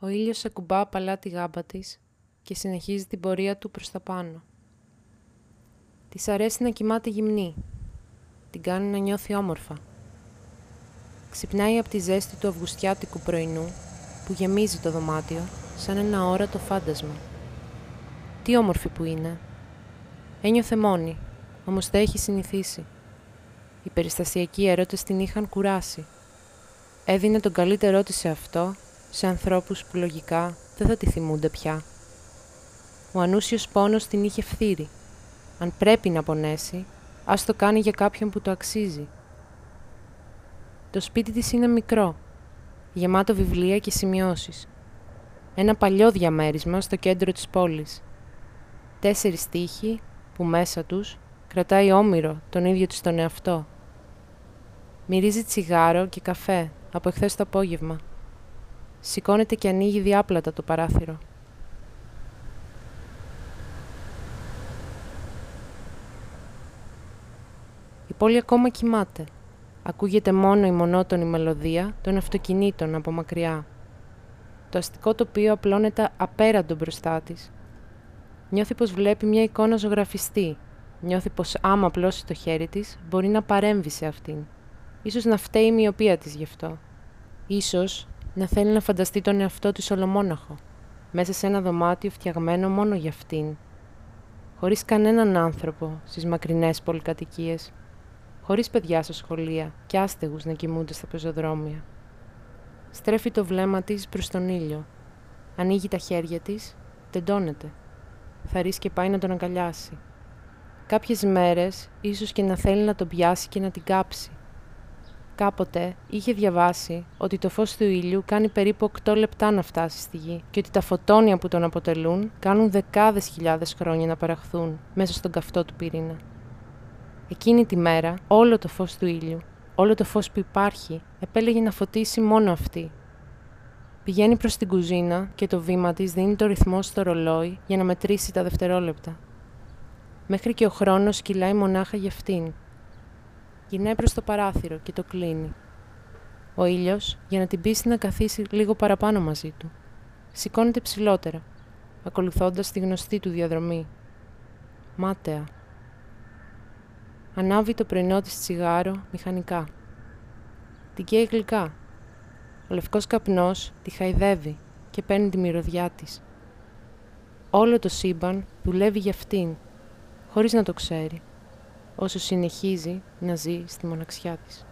Ο ήλιος ακουμπά απαλά τη γάμπα της και συνεχίζει την πορεία του προς τα πάνω. Της αρέσει να κοιμάται γυμνή. Την κάνει να νιώθει όμορφα. Ξυπνάει από τη ζέστη του αυγουστιάτικου πρωινού που γεμίζει το δωμάτιο σαν ένα όρατο φάντασμα. Τι όμορφη που είναι. Ένιωθε μόνη, όμως δεν έχει συνηθίσει. Οι περιστασιακοί έρωτες την είχαν κουράσει. Έδινε τον καλύτερό της σε αυτό, σε ανθρώπους που λογικά δεν θα τη θυμούνται πια. Ο ανούσιος πόνος την είχε φθείρει. Αν πρέπει να πονέσει, ας το κάνει για κάποιον που το αξίζει. Το σπίτι της είναι μικρό, γεμάτο βιβλία και σημειώσεις. Ένα παλιό διαμέρισμα στο κέντρο της πόλης. Τέσσερις τείχοι που μέσα τους κρατάει όμοιρο τον ίδιο της τον εαυτό. Μυρίζει τσιγάρο και καφέ από εχθές το απόγευμα. Σηκώνεται και ανοίγει διάπλατα το παράθυρο. Η πόλη ακόμα κοιμάται. Ακούγεται μόνο η μονότονη μελωδία των αυτοκινήτων από μακριά. Το αστικό τοπίο απλώνεται απέραντο μπροστά της. Νιώθει πως βλέπει μια εικόνα ζωγραφιστή. Νιώθει πως άμα απλώσει το χέρι της, μπορεί να παρέμβει σε αυτήν. Ίσως να φταίει η μοιοπία της γι' αυτό. Ίσως να θέλει να φανταστεί τον εαυτό της ολομόναχο, μέσα σε ένα δωμάτιο φτιαγμένο μόνο για αυτήν. Χωρίς κανέναν άνθρωπο στις μακρινές πολυκατοικίες, χωρίς παιδιά στα σχολεία και άστεγους να κοιμούνται στα πεζοδρόμια. Στρέφει το βλέμμα της προς τον ήλιο. Ανοίγει τα χέρια της, τεντώνεται. Θα και πάει να τον αγκαλιάσει. Κάποιες μέρες ίσως και να θέλει να τον πιάσει και να την κάψει. Κάποτε είχε διαβάσει ότι το φως του ήλιου κάνει περίπου 8 λεπτά να φτάσει στη γη και ότι τα φωτόνια που τον αποτελούν κάνουν δεκάδες χιλιάδες χρόνια να παραχθούν μέσα στον καυτό του πυρήνα. Εκείνη τη μέρα όλο το φως του ήλιου, όλο το φως που υπάρχει, επέλεγε να φωτίσει μόνο αυτή. Πηγαίνει προς την κουζίνα και το βήμα της δίνει το ρυθμό στο ρολόι για να μετρήσει τα δευτερόλεπτα. Μέχρι και ο χρόνος κυλάει μονάχα για αυτήν Γυρνάει προς το παράθυρο και το κλείνει. Ο ήλιος, για να την πείσει να καθίσει λίγο παραπάνω μαζί του, σηκώνεται ψηλότερα, ακολουθώντας τη γνωστή του διαδρομή. Μάταια. Ανάβει το πρωινό της τσιγάρο μηχανικά. Την καίει γλυκά. Ο λευκός καπνός τη χαϊδεύει και παίρνει τη μυρωδιά της. Όλο το σύμπαν δουλεύει για αυτήν, χωρίς να το ξέρει όσο συνεχίζει να ζει στη μοναξιά της.